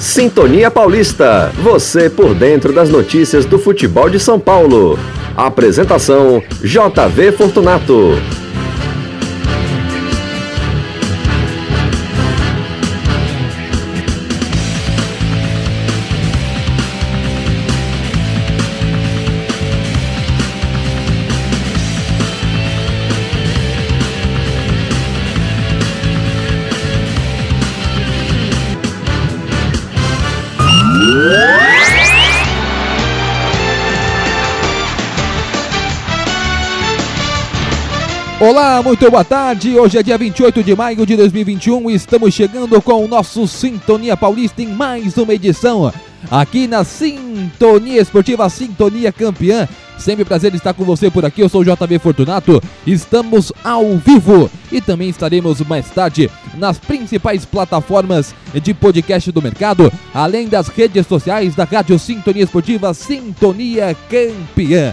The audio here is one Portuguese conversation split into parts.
Sintonia Paulista. Você por dentro das notícias do futebol de São Paulo. Apresentação: JV Fortunato. Olá, muito boa tarde. Hoje é dia 28 de maio de 2021 e estamos chegando com o nosso Sintonia Paulista em mais uma edição aqui na Sintonia Esportiva Sintonia Campeã. Sempre prazer estar com você por aqui. Eu sou o JB Fortunato. Estamos ao vivo e também estaremos mais tarde nas principais plataformas de podcast do mercado, além das redes sociais da Rádio Sintonia Esportiva Sintonia Campeã.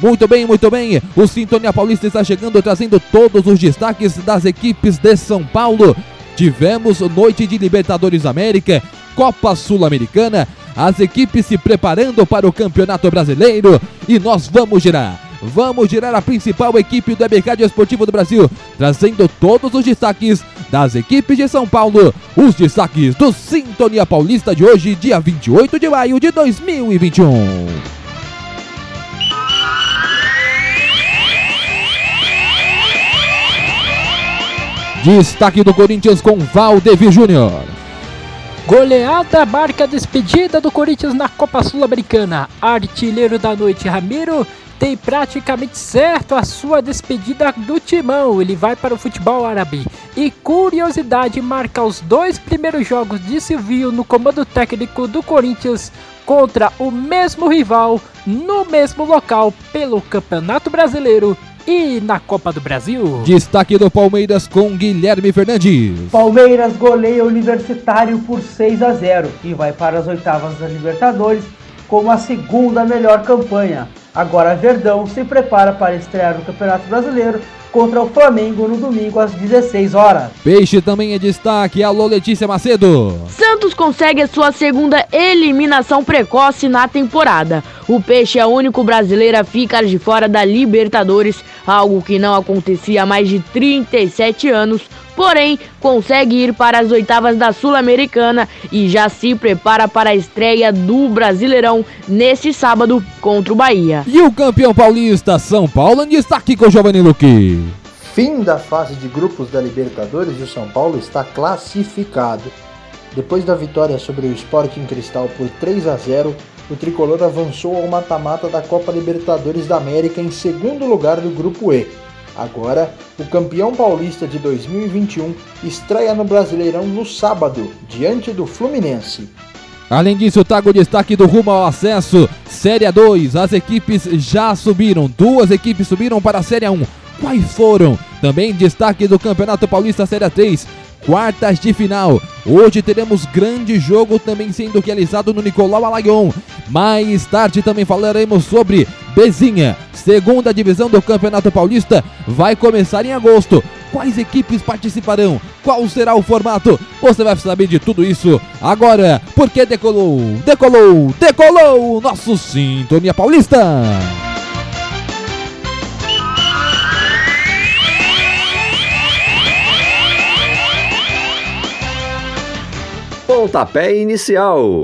Muito bem, muito bem. O Sintonia Paulista está chegando trazendo todos os destaques das equipes de São Paulo. Tivemos noite de Libertadores América, Copa Sul-Americana, as equipes se preparando para o Campeonato Brasileiro e nós vamos girar. Vamos girar a principal equipe do Mercado Esportivo do Brasil, trazendo todos os destaques das equipes de São Paulo. Os destaques do Sintonia Paulista de hoje, dia 28 de maio de 2021. Destaque do Corinthians com Valdevir Júnior. Goleada marca a despedida do Corinthians na Copa Sul-Americana. Artilheiro da noite, Ramiro, tem praticamente certo a sua despedida do timão. Ele vai para o futebol árabe. E curiosidade, marca os dois primeiros jogos de Silvio no comando técnico do Corinthians contra o mesmo rival no mesmo local pelo Campeonato Brasileiro e na Copa do Brasil. Destaque do Palmeiras com Guilherme Fernandes. Palmeiras goleia o Universitário por 6 a 0 e vai para as oitavas da Libertadores como a segunda melhor campanha. Agora Verdão se prepara para estrear no Campeonato Brasileiro contra o Flamengo no domingo às 16 horas. Peixe também é destaque. Alô, Letícia Macedo. Santos consegue a sua segunda eliminação precoce na temporada. O Peixe é o único brasileiro a ficar de fora da Libertadores, algo que não acontecia há mais de 37 anos porém consegue ir para as oitavas da Sul-Americana e já se prepara para a estreia do Brasileirão nesse sábado contra o Bahia. E o campeão paulista São Paulo em destaque com Giovanni Luque. Fim da fase de grupos da Libertadores e o São Paulo está classificado. Depois da vitória sobre o Sporting Cristal por 3 a 0, o tricolor avançou ao mata-mata da Copa Libertadores da América em segundo lugar do grupo E Agora, o campeão paulista de 2021 estreia no Brasileirão no sábado, diante do Fluminense. Além disso, trago o destaque do rumo ao acesso. Série 2, as equipes já subiram. Duas equipes subiram para a Série 1. Quais foram? Também destaque do Campeonato Paulista Série 3 quartas de final. Hoje teremos grande jogo também sendo realizado no Nicolau Alagon. Mais tarde também falaremos sobre Bezinha. Segunda divisão do Campeonato Paulista vai começar em agosto. Quais equipes participarão? Qual será o formato? Você vai saber de tudo isso agora, porque decolou, decolou, decolou o nosso Sintonia Paulista. Pontapé inicial.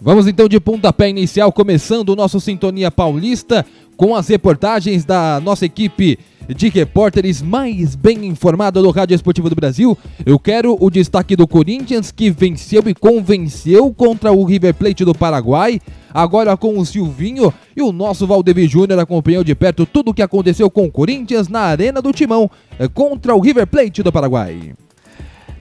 Vamos então de pontapé inicial, começando o nosso Sintonia Paulista com as reportagens da nossa equipe de repórteres mais bem informada do Rádio Esportivo do Brasil. Eu quero o destaque do Corinthians que venceu e convenceu contra o River Plate do Paraguai. Agora com o Silvinho e o nosso Valdemir Júnior acompanhou de perto tudo o que aconteceu com o Corinthians na Arena do Timão eh, contra o River Plate do Paraguai.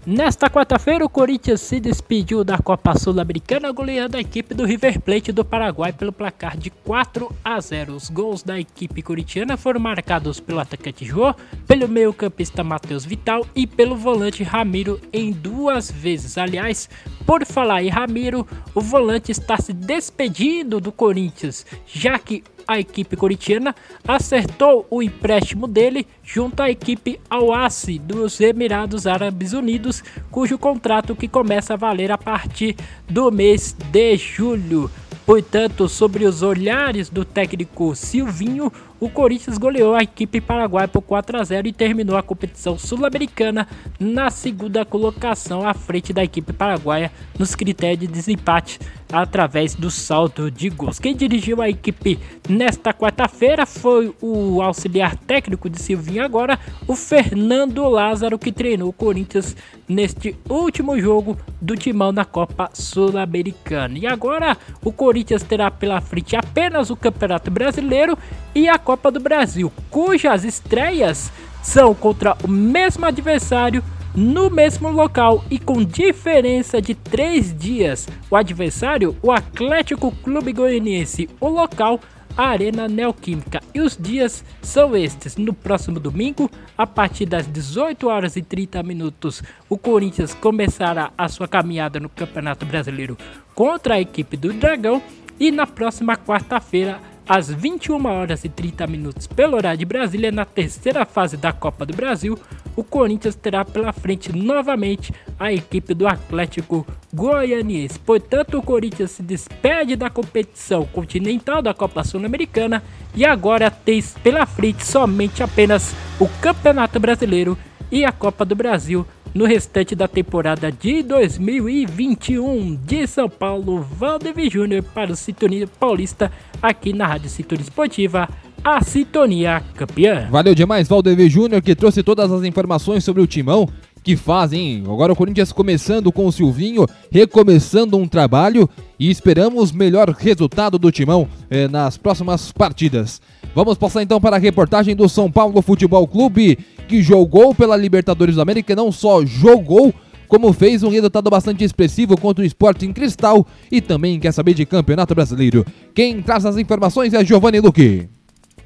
Nesta quarta-feira, o Corinthians se despediu da Copa Sul-Americana goleando a equipe do River Plate do Paraguai pelo placar de 4 a 0. Os gols da equipe corintiana foram marcados pelo atacante Jô, pelo meio-campista Matheus Vital e pelo volante Ramiro em duas vezes. Aliás, por falar em Ramiro, o volante está se despedindo do Corinthians, já que a equipe coritiana acertou o empréstimo dele junto à equipe Al-Assi dos Emirados Árabes Unidos, cujo contrato que começa a valer a partir do mês de julho. Portanto, sobre os olhares do técnico Silvinho, o Corinthians goleou a equipe paraguaia por 4 a 0 e terminou a competição sul-americana na segunda colocação à frente da equipe paraguaia nos critérios de desempate através do saldo de gols. Quem dirigiu a equipe nesta quarta-feira foi o auxiliar técnico de Silvinho agora, o Fernando Lázaro, que treinou o Corinthians neste último jogo do Timão na Copa Sul-Americana. E agora o Corinthians terá pela frente apenas o Campeonato Brasileiro e a Copa do Brasil, cujas estreias são contra o mesmo adversário no mesmo local e com diferença de três dias. O adversário, o Atlético Clube Goianiense, o local, a Arena Neoquímica. E os dias são estes: no próximo domingo, a partir das 18 horas e 30 minutos, o Corinthians começará a sua caminhada no Campeonato Brasileiro contra a equipe do Dragão. E na próxima quarta-feira, às 21 horas e 30 minutos pelo horário de Brasília, na terceira fase da Copa do Brasil, o Corinthians terá pela frente novamente a equipe do Atlético Goianiense. Portanto, o Corinthians se despede da competição continental da Copa Sul-Americana e agora tem pela frente somente apenas o Campeonato Brasileiro e a Copa do Brasil no restante da temporada de 2021 de São Paulo, Valdemir Júnior para o Sintonia Paulista aqui na Rádio Sintonia Esportiva, a Sintonia Campeã. Valeu demais, Valdemir Júnior, que trouxe todas as informações sobre o timão que fazem. Agora o Corinthians começando com o Silvinho, recomeçando um trabalho e esperamos melhor resultado do timão eh, nas próximas partidas. Vamos passar então para a reportagem do São Paulo Futebol Clube, que jogou pela Libertadores da América, não só jogou, como fez um resultado bastante expressivo contra o Sporting Cristal e também quer saber de Campeonato Brasileiro. Quem traz as informações é Giovanni Luque.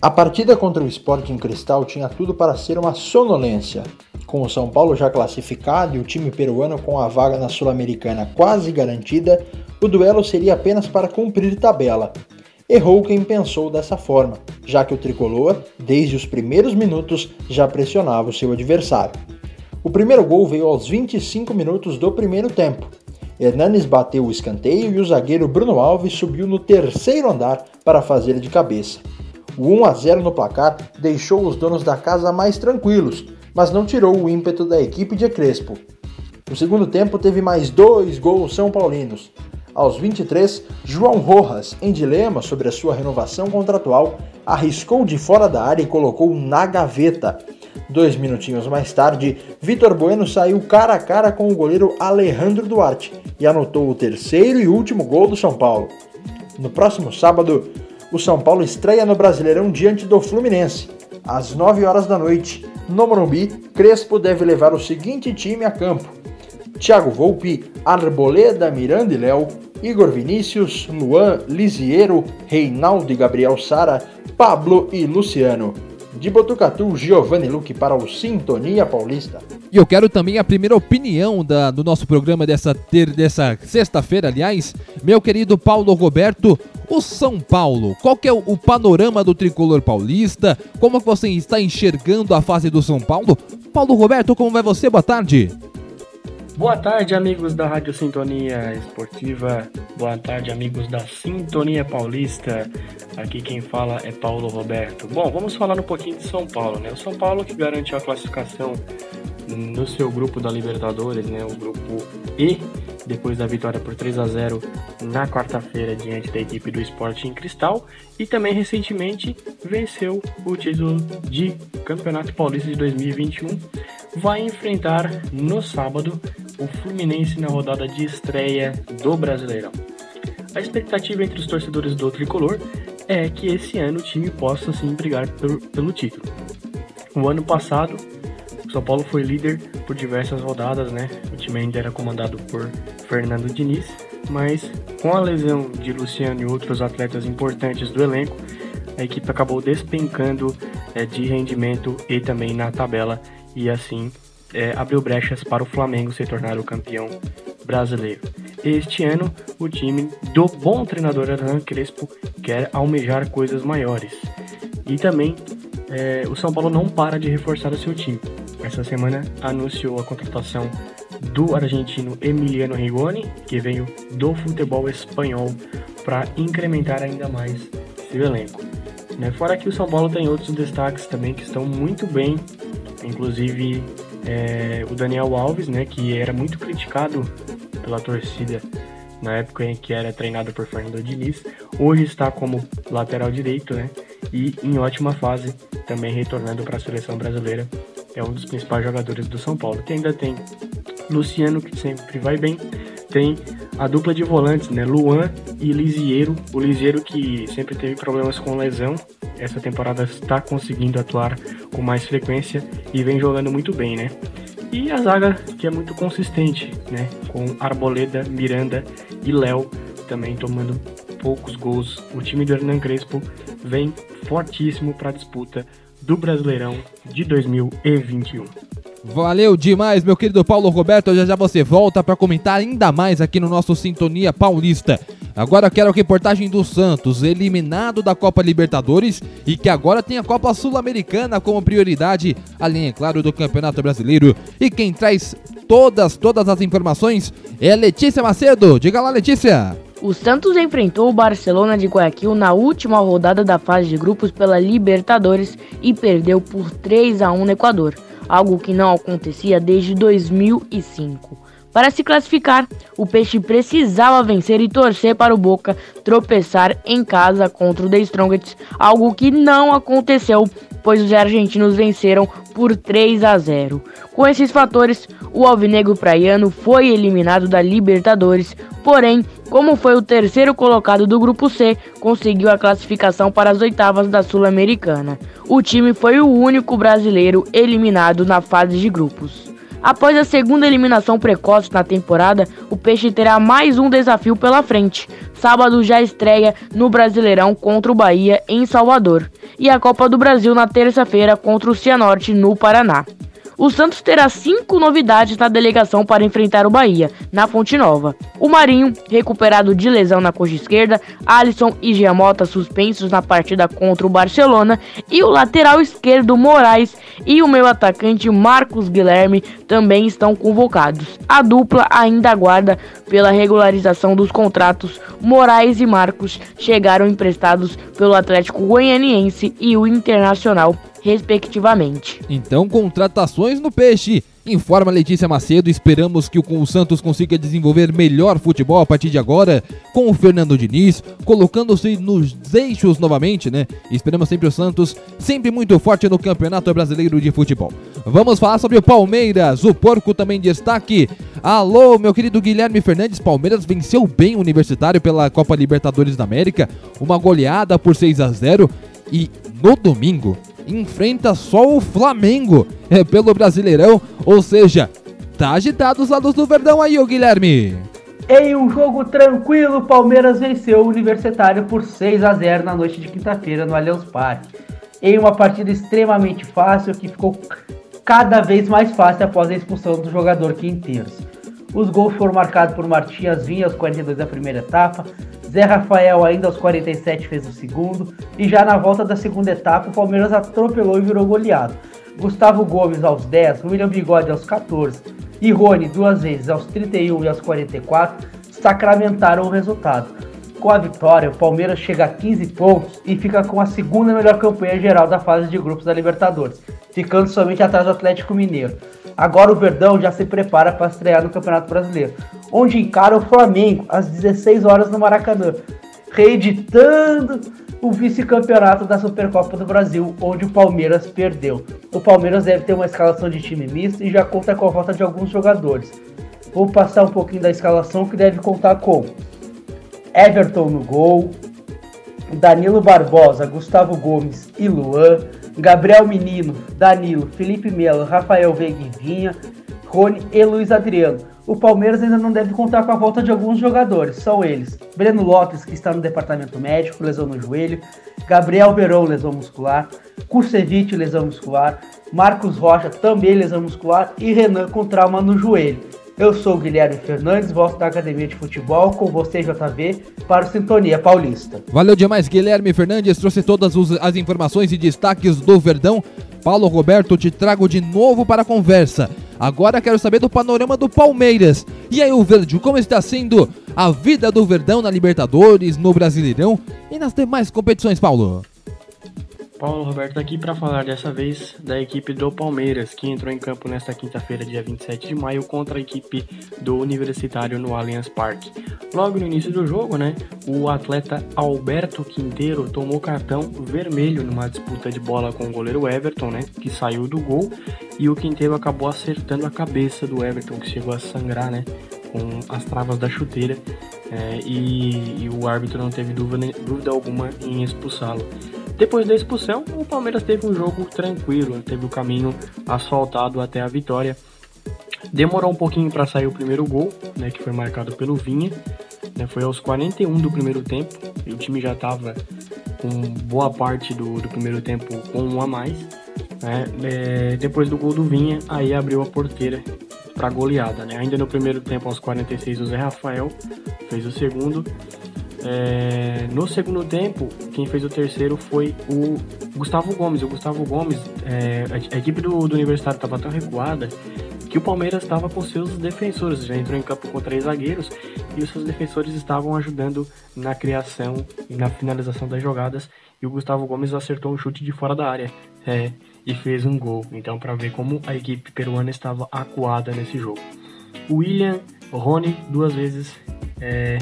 A partida contra o Sporting Cristal tinha tudo para ser uma sonolência. Com o São Paulo já classificado e o time peruano com a vaga na Sul-Americana quase garantida, o duelo seria apenas para cumprir tabela. Errou quem pensou dessa forma, já que o tricolor, desde os primeiros minutos, já pressionava o seu adversário. O primeiro gol veio aos 25 minutos do primeiro tempo. Hernanes bateu o escanteio e o zagueiro Bruno Alves subiu no terceiro andar para fazer de cabeça. O 1 a 0 no placar deixou os donos da casa mais tranquilos, mas não tirou o ímpeto da equipe de Crespo. No segundo tempo teve mais dois gols são paulinos. Aos 23, João Rojas, em dilema sobre a sua renovação contratual, arriscou de fora da área e colocou na gaveta. Dois minutinhos mais tarde, Vitor Bueno saiu cara a cara com o goleiro Alejandro Duarte e anotou o terceiro e último gol do São Paulo. No próximo sábado, o São Paulo estreia no Brasileirão diante do Fluminense. Às 9 horas da noite, no Morumbi, Crespo deve levar o seguinte time a campo: Thiago Volpe, Arboleda, Miranda e Léo, Igor Vinícius, Luan, Lisiero, Reinaldo e Gabriel Sara, Pablo e Luciano. De Botucatu, Giovanni Luque para o Sintonia Paulista. E eu quero também a primeira opinião da, do nosso programa dessa, ter, dessa sexta-feira, aliás. Meu querido Paulo Roberto, o São Paulo, qual que é o, o panorama do tricolor paulista? Como que você está enxergando a fase do São Paulo? Paulo Roberto, como vai você? Boa tarde. Boa tarde, amigos da Rádio Sintonia Esportiva. Boa tarde, amigos da Sintonia Paulista. Aqui quem fala é Paulo Roberto. Bom, vamos falar um pouquinho de São Paulo, né? O São Paulo que garantiu a classificação no seu grupo da Libertadores, né? O grupo E, depois da vitória por 3 a 0 na quarta-feira diante da equipe do Sporting Cristal e também recentemente venceu o título de Campeonato Paulista de 2021. Vai enfrentar no sábado o Fluminense na rodada de estreia do Brasileirão. A expectativa entre os torcedores do tricolor é que esse ano o time possa sim brigar pelo, pelo título. O ano passado, o São Paulo foi líder por diversas rodadas, né? O time ainda era comandado por Fernando Diniz, mas com a lesão de Luciano e outros atletas importantes do elenco, a equipe acabou despencando é, de rendimento e também na tabela e assim é, abriu brechas para o Flamengo se tornar o campeão brasileiro. este ano o time do bom treinador Hernan Crespo quer almejar coisas maiores. E também é, o São Paulo não para de reforçar o seu time. Essa semana anunciou a contratação do argentino Emiliano Rigoni, que veio do futebol espanhol para incrementar ainda mais seu elenco. Né? Fora que o São Paulo tem outros destaques também que estão muito bem, inclusive é, o Daniel Alves, né, que era muito criticado pela torcida na época em que era treinado por Fernando Diniz, hoje está como lateral direito, né, e em ótima fase, também retornando para a seleção brasileira, é um dos principais jogadores do São Paulo, que ainda tem Luciano, que sempre vai bem, tem a dupla de volantes, né, Luan e Lisiero, o Lisiero que sempre teve problemas com lesão, essa temporada está conseguindo atuar com mais frequência e vem jogando muito bem, né? E a zaga que é muito consistente, né? Com Arboleda, Miranda e Léo também tomando poucos gols. O time do Hernan Crespo vem fortíssimo para a disputa do Brasileirão de 2021. Valeu demais, meu querido Paulo Roberto. Já já você volta para comentar ainda mais aqui no nosso Sintonia Paulista. Agora quero a reportagem do Santos, eliminado da Copa Libertadores e que agora tem a Copa Sul-Americana como prioridade, além, é claro, do Campeonato Brasileiro. E quem traz todas, todas as informações é Letícia Macedo. Diga lá, Letícia. O Santos enfrentou o Barcelona de Guayaquil na última rodada da fase de grupos pela Libertadores e perdeu por 3 a 1 no Equador, algo que não acontecia desde 2005. Para se classificar, o Peixe precisava vencer e torcer para o Boca tropeçar em casa contra o The Strongest, algo que não aconteceu, pois os argentinos venceram por 3 a 0. Com esses fatores, o alvinegro praiano foi eliminado da Libertadores, porém, como foi o terceiro colocado do grupo C, conseguiu a classificação para as oitavas da Sul-Americana. O time foi o único brasileiro eliminado na fase de grupos. Após a segunda eliminação precoce na temporada, o Peixe terá mais um desafio pela frente. Sábado já estreia no Brasileirão contra o Bahia em Salvador e a Copa do Brasil na terça-feira contra o Cianorte no Paraná. O Santos terá cinco novidades na delegação para enfrentar o Bahia, na Fonte Nova. O Marinho, recuperado de lesão na coxa esquerda, Alisson e Giamota suspensos na partida contra o Barcelona, e o lateral esquerdo Moraes e o meu atacante Marcos Guilherme também estão convocados. A dupla ainda aguarda pela regularização dos contratos. Moraes e Marcos chegaram emprestados pelo Atlético Goianiense e o Internacional respectivamente. Então, contratações no peixe. Informa Letícia Macedo, esperamos que o Santos consiga desenvolver melhor futebol a partir de agora, com o Fernando Diniz, colocando-se nos eixos novamente, né? Esperamos sempre o Santos, sempre muito forte no Campeonato Brasileiro de Futebol. Vamos falar sobre o Palmeiras, o porco também destaque. Alô, meu querido Guilherme Fernandes, Palmeiras venceu bem o Universitário pela Copa Libertadores da América, uma goleada por 6 a 0 e no domingo enfrenta só o Flamengo é, pelo Brasileirão, ou seja, tá agitado os lados do Verdão aí, ô Guilherme. Em um jogo tranquilo, Palmeiras venceu o Universitário por 6 a 0 na noite de quinta-feira no Allianz Parque. Em uma partida extremamente fácil que ficou cada vez mais fácil após a expulsão do jogador Quinteiros. Os gols foram marcados por Martins Vinha aos 42 da primeira etapa, Zé Rafael ainda aos 47 fez o segundo. E já na volta da segunda etapa, o Palmeiras atropelou e virou goleado. Gustavo Gomes aos 10, William Bigode aos 14 e Rony duas vezes aos 31 e aos 44 sacramentaram o resultado. Com a vitória, o Palmeiras chega a 15 pontos e fica com a segunda melhor campanha geral da fase de grupos da Libertadores, ficando somente atrás do Atlético Mineiro. Agora o Verdão já se prepara para estrear no Campeonato Brasileiro, onde encara o Flamengo às 16 horas no Maracanã, reeditando o vice-campeonato da Supercopa do Brasil, onde o Palmeiras perdeu. O Palmeiras deve ter uma escalação de time misto e já conta com a volta de alguns jogadores. Vou passar um pouquinho da escalação que deve contar com Everton no gol, Danilo Barbosa, Gustavo Gomes e Luan, Gabriel Menino, Danilo, Felipe Melo, Rafael Veiga Vinha, Rony e Luiz Adriano. O Palmeiras ainda não deve contar com a volta de alguns jogadores, são eles: Breno Lopes, que está no departamento médico, lesão no joelho, Gabriel Verão, lesão muscular, Kusevich, lesão muscular, Marcos Rocha, também lesão muscular, e Renan com trauma no joelho. Eu sou o Guilherme Fernandes, vosso da Academia de Futebol, com você, JV, para o Sintonia Paulista. Valeu demais, Guilherme Fernandes, trouxe todas as informações e destaques do Verdão. Paulo Roberto, te trago de novo para a conversa. Agora quero saber do panorama do Palmeiras. E aí, o Verde, como está sendo a vida do Verdão na Libertadores, no Brasileirão e nas demais competições, Paulo? Paulo Roberto aqui para falar dessa vez da equipe do Palmeiras, que entrou em campo nesta quinta-feira, dia 27 de maio, contra a equipe do Universitário no Allianz Parque. Logo no início do jogo, né, o atleta Alberto Quinteiro tomou cartão vermelho numa disputa de bola com o goleiro Everton, né, que saiu do gol, e o Quinteiro acabou acertando a cabeça do Everton, que chegou a sangrar, né, com as travas da chuteira, é, e, e, o árbitro não teve dúvida, dúvida alguma em expulsá-lo. Depois da expulsão, o Palmeiras teve um jogo tranquilo, teve o caminho asfaltado até a vitória. Demorou um pouquinho para sair o primeiro gol, né, que foi marcado pelo Vinha. Né, foi aos 41 do primeiro tempo, e o time já estava com boa parte do, do, primeiro tempo com um a mais. Né, é, depois do gol do Vinha, aí abriu a porteira para goleada. Né? Ainda no primeiro tempo, aos 46, o Zé Rafael fez o segundo. É, no segundo tempo, quem fez o terceiro foi o Gustavo Gomes. O Gustavo Gomes, é, a, equipe do, do Universitário estava tão recuada que o Palmeiras estava com seus defensores. Já entrou em campo com três zagueiros e os seus defensores estavam ajudando na criação e na finalização das jogadas. E o Gustavo Gomes acertou um chute de fora da área é, e fez um gol. Então, para ver como a equipe peruana estava acuada nesse jogo. William Rony, duas vezes. É,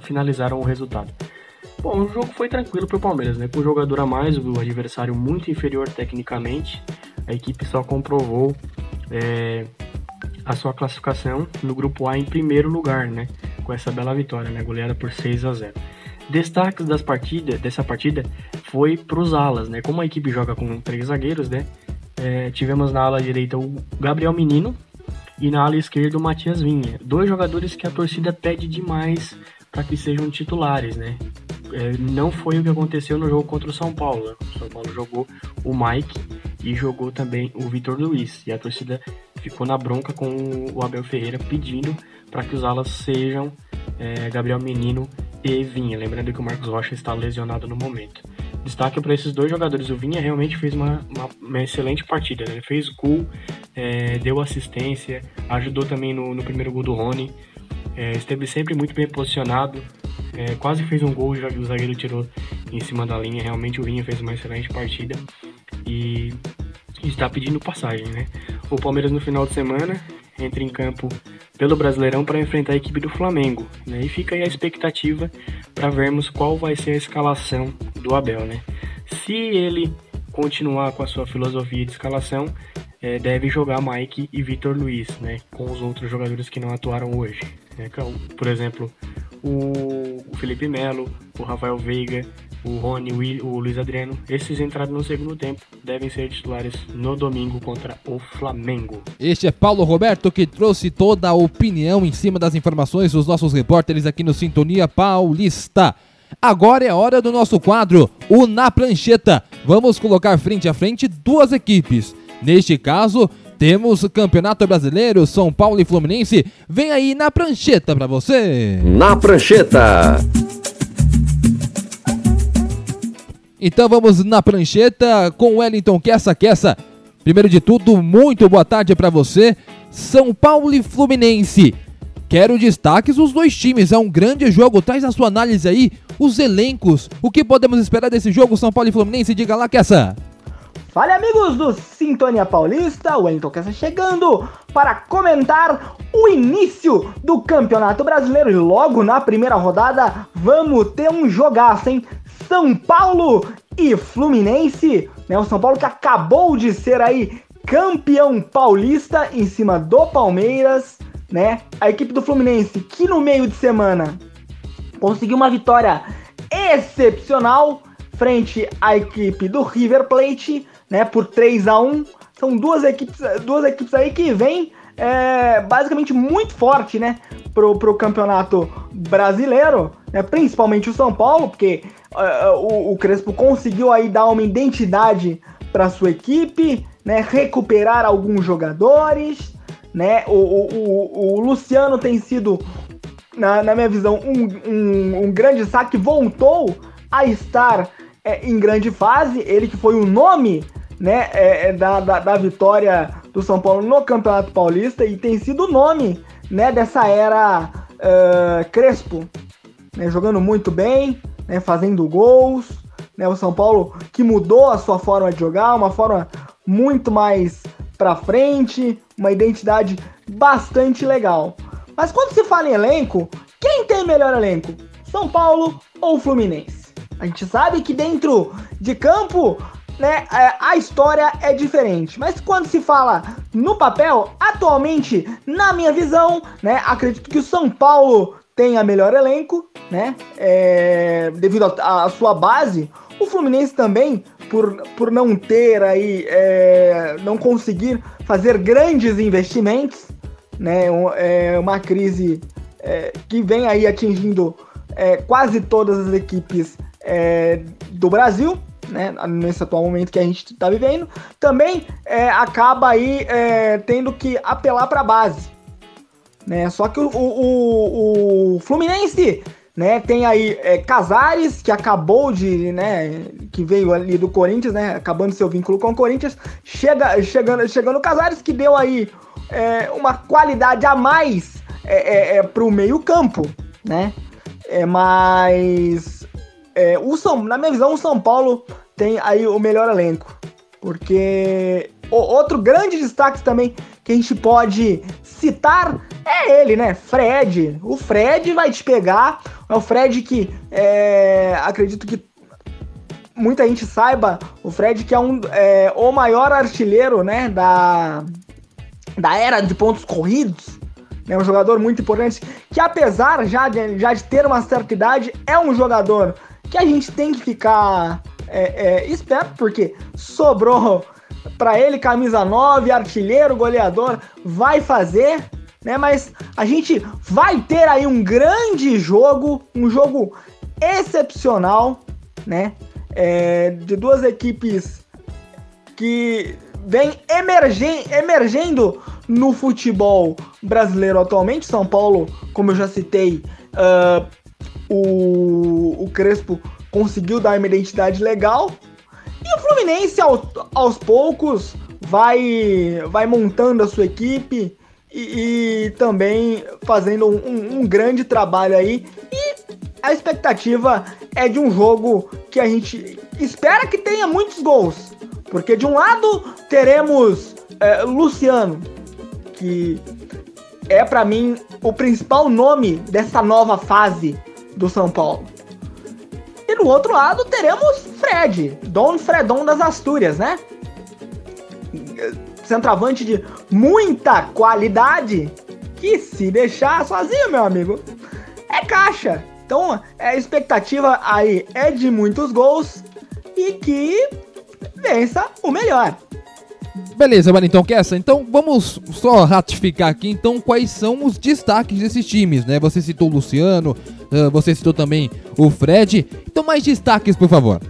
finalizaram o resultado. Bom, o jogo foi tranquilo para o Palmeiras, né? Com o jogador a mais, o adversário muito inferior tecnicamente, a equipe só comprovou é, a sua classificação no grupo A em primeiro lugar, né? Com essa bela vitória, né? Goleada por 6 a 0. Destaques das partidas, dessa partida foi para os alas, né? Como a equipe joga com três zagueiros, né? É, tivemos na ala direita o Gabriel Menino e na ala esquerda o Matias Vinha. Dois jogadores que a torcida pede demais para que sejam titulares, né? É, não foi o que aconteceu no jogo contra o São Paulo. Né? O São Paulo jogou o Mike e jogou também o Vitor Luiz. E a torcida ficou na bronca com o Abel Ferreira pedindo para que os alas sejam é, Gabriel Menino e Vinha. Lembrando que o Marcos Rocha está lesionado no momento. Destaque para esses dois jogadores. O Vinha realmente fez uma, uma, uma excelente partida. Né? Ele fez gol, é, deu assistência, ajudou também no, no primeiro gol do Rony. É, esteve sempre muito bem posicionado, é, quase fez um gol, o zagueiro tirou em cima da linha. Realmente o Vinha fez uma excelente partida e está pedindo passagem, né? O Palmeiras no final de semana entra em campo pelo Brasileirão para enfrentar a equipe do Flamengo, né? E fica aí a expectativa para vermos qual vai ser a escalação do Abel, né? Se ele continuar com a sua filosofia de escalação, é, deve jogar Mike e Vitor Luiz, né? Com os outros jogadores que não atuaram hoje. Né? Por exemplo, o, Felipe Melo, o Rafael Veiga, o Rony, o Luiz Adriano, esses entraram no segundo tempo, devem ser titulares no domingo contra o Flamengo. Este é Paulo Roberto que trouxe toda a opinião em cima das informações dos nossos repórteres aqui no Sintonia Paulista. Agora é hora do nosso quadro, o Na Prancheta. Vamos colocar frente a frente duas equipes. Neste caso, temos o Campeonato Brasileiro, São Paulo e Fluminense. Vem aí na prancheta para você. Na prancheta. Então vamos na prancheta com Wellington Quessa Quessa. Primeiro de tudo, muito boa tarde para você. São Paulo e Fluminense. Quero destaques dos dois times, é um grande jogo. Traz a sua análise aí, os elencos. O que podemos esperar desse jogo, São Paulo e Fluminense? Diga lá, Quessa. Fala amigos do Sintonia Paulista, o Wellington Kessa chegando para comentar o início do Campeonato Brasileiro e logo na primeira rodada vamos ter um jogaço, hein? São Paulo e Fluminense, né? O São Paulo que acabou de ser aí campeão paulista em cima do Palmeiras, né? A equipe do Fluminense que no meio de semana conseguiu uma vitória excepcional frente à equipe do River Plate né, por 3 a 1 São duas equipes, duas equipes aí que vêm é, basicamente muito forte, né, pro, pro campeonato brasileiro, né, principalmente o São Paulo, porque uh, o, o, Crespo conseguiu aí dar uma identidade para sua equipe, né, recuperar alguns jogadores, né? O, o, o, Luciano tem sido, na, na minha visão, um, um, um grande saque, voltou a estar é, em grande fase, ele que foi o nome né, é, é, da, da, da, vitória do São Paulo no Campeonato Paulista e tem sido o nome né, dessa era uh, Crespo, né, jogando muito bem, né, fazendo gols, né, o São Paulo que mudou a sua forma de jogar, uma forma muito mais para frente, uma identidade bastante legal. Mas quando se fala em elenco, quem tem melhor elenco? São Paulo ou Fluminense? A gente sabe que dentro de campo, né, é, a história é diferente. Mas quando se fala no papel, atualmente, na minha visão, né, acredito que o São Paulo tem a melhor elenco, né, é, devido à sua base. O Fluminense também por, por não ter aí, é, não conseguir fazer grandes investimentos, né? É uma crise é, que vem aí atingindo é, quase todas as equipes do Brasil, né? Nesse atual momento que a gente está vivendo, também é, acaba aí é, tendo que apelar para a base, né? Só que o, o, o Fluminense né? Tem aí é, Casares, que acabou de, né, que veio ali do Corinthians, né, acabando seu vínculo com o Corinthians, chega, chegando, chegando Casares, que deu aí é, uma qualidade a mais é, é, é para o meio campo, né? É, mas é, o São, na minha visão, o São Paulo tem aí o melhor elenco, porque o, outro grande destaque também que a gente pode citar é ele, né? Fred. O Fred vai te pegar. É o Fred que é, acredito que muita gente saiba. O Fred que é, um, é o maior artilheiro, né? Da, da era de pontos corridos. É um jogador muito importante. Que apesar já de, já de ter uma certa idade, é um jogador que a gente tem que ficar é, é, esperto, porque sobrou para ele camisa 9, artilheiro, goleador, vai fazer né? Mas a gente vai ter aí um grande jogo, um jogo excepcional, né? É, de duas equipes que vem emergen, emergendo no futebol brasileiro atualmente. São Paulo, como eu já citei, uh, o, o Crespo conseguiu dar uma identidade legal. E o Fluminense, ao, aos poucos, vai, vai montando a sua equipe, e, e também fazendo um, um, grande trabalho aí. E a expectativa é de um jogo que a gente espera que tenha muitos gols. Porque de um lado teremos é, Luciano, que é para mim o principal nome dessa nova fase do São Paulo. E do outro lado teremos Fred, Dom Fredon das Astúrias, né? centroavante de muita qualidade que se deixar sozinho, meu amigo, é caixa. Então, a expectativa aí é de muitos gols e que vença o melhor. Beleza, Wellington Kessa. Então vamos só ratificar aqui então quais são os destaques desses times, né? Você citou o Luciano, você citou também o Fred. Então mais destaques, por favor.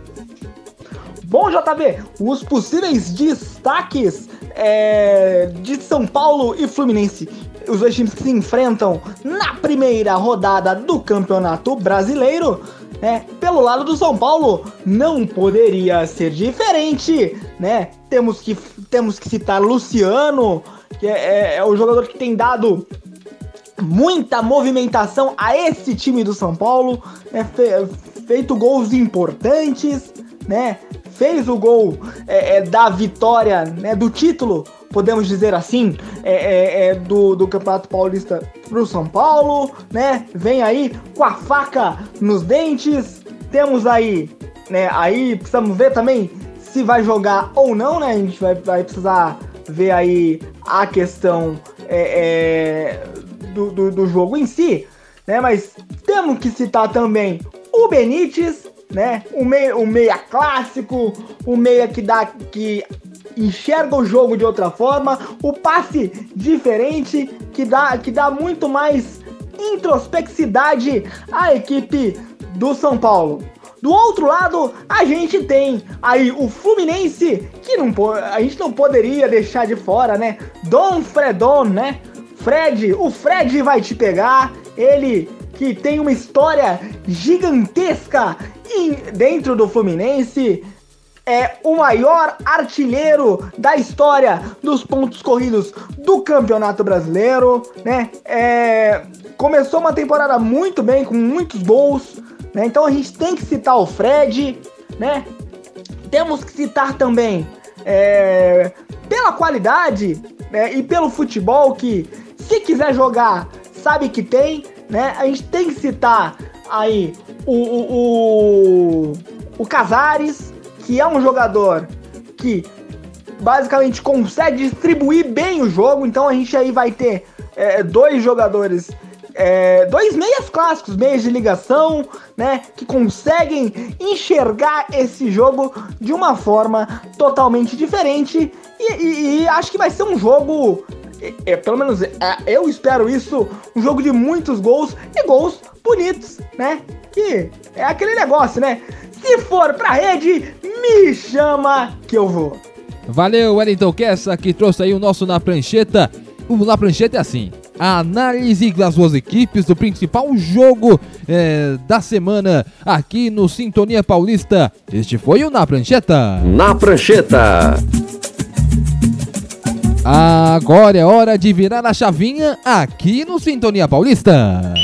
Bom, JB, os possíveis destaques é, de São Paulo e Fluminense. Os dois times que se enfrentam na primeira rodada do Campeonato Brasileiro. Né? pelo lado do São Paulo, não poderia ser diferente, né? Temos que, temos que citar Luciano, que é, é, é o jogador que tem dado muita movimentação a esse time do São Paulo, né? Fe, feito gols importantes, né? fez o gol é, é, da vitória, né, do título, podemos dizer assim, é, é, é do, do Campeonato Paulista pro São Paulo, né? Vem aí com a faca nos dentes. Temos aí, né? Aí precisamos ver também se vai jogar ou não, né? A gente vai, vai precisar ver aí a questão é, do, do, do jogo em si, né? Mas temos que citar também o Benítez, né? O meia, o meia clássico, o meia que dá que enxerga o jogo de outra forma, o passe diferente que dá que dá muito mais introspectividade à equipe do São Paulo. Do outro lado, a gente tem aí o Fluminense, que não a gente não poderia deixar de fora, né? Dom Fredon, né? Fred, o Fred vai te pegar. Ele que tem uma história gigantesca em, dentro do Fluminense. É o maior artilheiro da história dos pontos corridos do Campeonato Brasileiro, né? É, começou uma temporada muito bem, com muitos gols, né? Então a gente tem que citar o Fred, né? Temos que citar também é, pela qualidade né, e pelo futebol que, se quiser jogar, sabe que tem, né? A gente tem que citar aí o, o, o, o Casares, que é um jogador que basicamente consegue distribuir bem o jogo, então a gente aí vai ter é, dois jogadores, é, dois meias clássicos, meias de ligação, né, que conseguem enxergar esse jogo de uma forma totalmente diferente e, e, e acho que vai ser um jogo é, pelo menos é, eu espero isso, um jogo de muitos gols e gols bonitos, né? Que é aquele negócio, né? Se for pra rede, me chama que eu vou. Valeu, Wellington Kessa, que trouxe aí o nosso Na Prancheta. O Na Prancheta é assim, a análise das duas equipes do principal jogo é, da semana aqui no Sintonia Paulista. Este foi o Na Prancheta. Na Prancheta. Agora é hora de virar a chavinha aqui no Sintonia Paulista.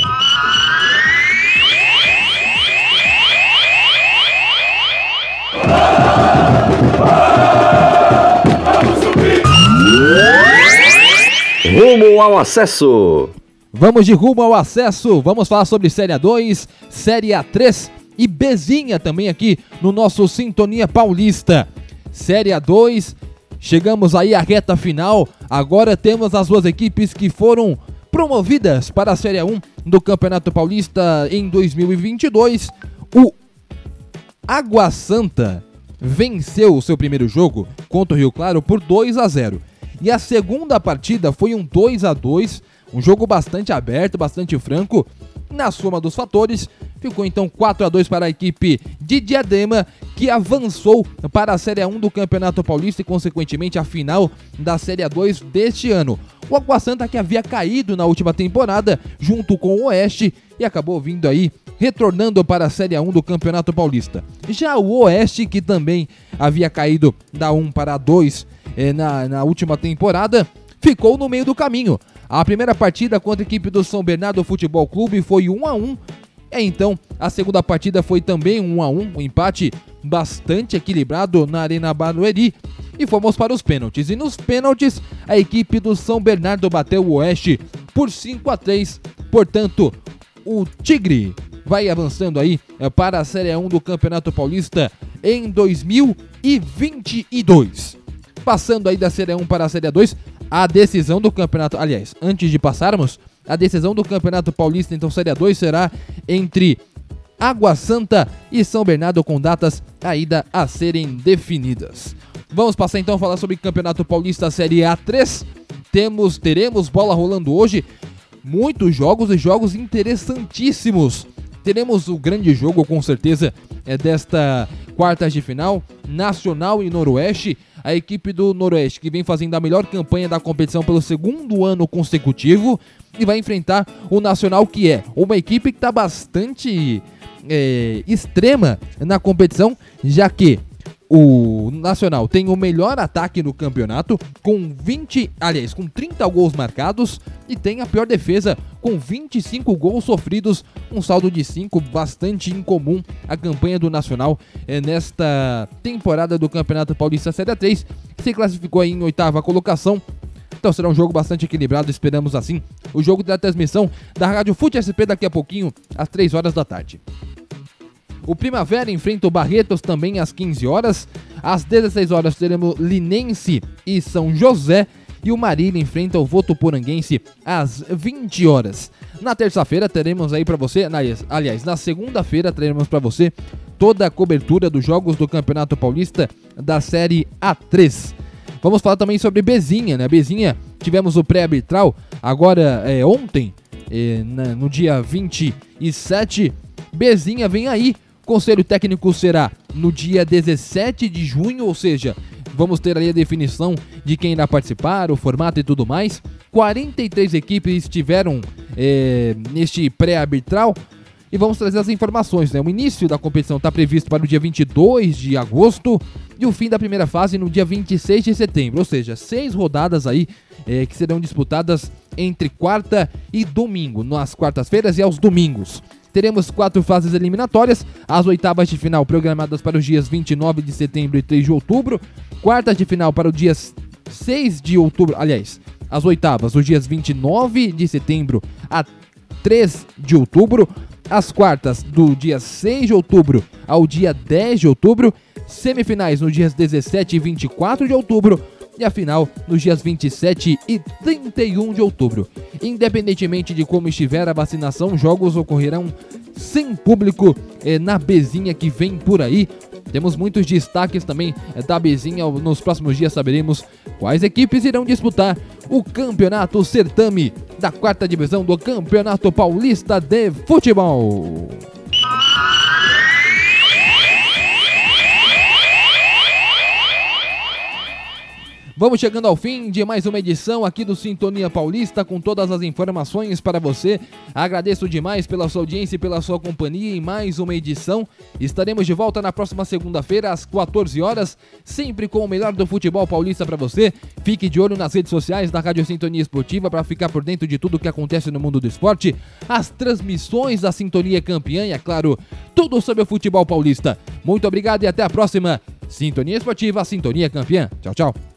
Rumo ao acesso. Vamos de rumo ao acesso. Vamos falar sobre Série A2, Série A3 e Bezinha também aqui no nosso Sintonia Paulista. Série A2, Chegamos aí à reta final. Agora temos as duas equipes que foram promovidas para a Série 1 do Campeonato Paulista em 2022. O Água Santa venceu o seu primeiro jogo contra o Rio Claro por 2 a 0. E a segunda partida foi um 2 a 2, um jogo bastante aberto, bastante franco. Na soma dos fatores, ficou então 4 a 2 para a equipe de Diadema, que avançou para a Série 1 do Campeonato Paulista e, consequentemente, a final da Série 2 deste ano. O Água Santa, que havia caído na última temporada, junto com o Oeste, e acabou vindo aí, retornando para a Série 1 do Campeonato Paulista. Já o Oeste, que também havia caído da 1 para a 2 eh, na, na última temporada, ficou no meio do caminho. A primeira partida contra a equipe do São Bernardo Futebol Clube foi 1 a 1. É, então, a segunda partida foi também 1 a 1, um empate bastante equilibrado na Arena Barueri. E fomos para os pênaltis. E nos pênaltis, a equipe do São Bernardo bateu o Oeste por 5 a 3. Portanto, o Tigre vai avançando aí é, para a Série 1 do Campeonato Paulista em 2022. Passando aí da Série 1 para a Série 2, a decisão do campeonato. Aliás, antes de passarmos, a decisão do Campeonato Paulista, então Série 2, será entre Água Santa e São Bernardo, com datas ainda a serem definidas. Vamos passar então a falar sobre Campeonato Paulista Série A3. Temos, teremos bola rolando hoje. Muitos jogos e jogos interessantíssimos. Teremos o grande jogo, com certeza, é desta quartas de final, Nacional e Noroeste a equipe do Noroeste, que vem fazendo a melhor campanha da competição pelo segundo ano consecutivo, e vai enfrentar o Nacional, que é uma equipe que está bastante é, extrema na competição, já que o Nacional tem o melhor ataque no campeonato, com 20, aliás, com 30 gols marcados, e tem a pior defesa, com 25 gols sofridos, um saldo de 5 bastante incomum a campanha do Nacional é, nesta temporada do Campeonato Paulista Série 3, que se classificou em oitava colocação. Então será um jogo bastante equilibrado, esperamos assim. O jogo da transmissão da Rádio Fute SP daqui a pouquinho, às 3 horas da tarde. O Primavera enfrenta o Barretos também às 15 horas. Às 16 horas teremos Linense e São José. E o Marília enfrenta o Votuporanguense às 20 horas. Na terça-feira teremos aí para você, aliás, na segunda-feira teremos para você toda a cobertura dos jogos do Campeonato Paulista da Série A3. Vamos falar também sobre Bezinha, né? Bezinha, tivemos o pré-arbitral agora é, ontem, é, na, no dia 27. Bezinha vem aí Conselho técnico será no dia 17 de junho, ou seja, vamos ter ali a definição de quem irá participar, o formato e tudo mais. 43 equipes estiveram é, neste pré-arbitral e vamos trazer as informações. Né? O início da competição está previsto para o dia 22 de agosto e o fim da primeira fase no dia 26 de setembro, ou seja, seis rodadas aí é, que serão disputadas entre quarta e domingo, nas quartas-feiras e aos domingos. Teremos quatro fases eliminatórias, as oitavas de final programadas para os dias 29 de setembro e 3 de outubro, quartas de final para os dias 6 de outubro, aliás, as oitavas, os dias 29 de setembro a 3 de outubro, as quartas do dia 6 de outubro ao dia 10 de outubro, semifinais nos dias 17 e 24 de outubro e a final nos dias 27 e 31 de outubro. Independentemente de como estiver a vacinação, jogos ocorrerão sem público eh, na Bezinha que vem por aí. Temos muitos destaques também eh, da Bezinha. Nos próximos dias saberemos quais equipes irão disputar o campeonato certame da quarta divisão do Campeonato Paulista de Futebol. Vamos chegando ao fim de mais uma edição aqui do Sintonia Paulista com todas as informações para você. Agradeço demais pela sua audiência e pela sua companhia em mais uma edição. Estaremos de volta na próxima segunda-feira às 14 horas, sempre com o melhor do futebol paulista para você. Fique de olho nas redes sociais da Rádio Sintonia Esportiva para ficar por dentro de tudo o que acontece no mundo do esporte, as transmissões da Sintonia Campeã e, é claro, tudo sobre o futebol paulista. Muito obrigado e até a próxima. Sintonia Esportiva, Sintonia Campeã. Tchau, tchau.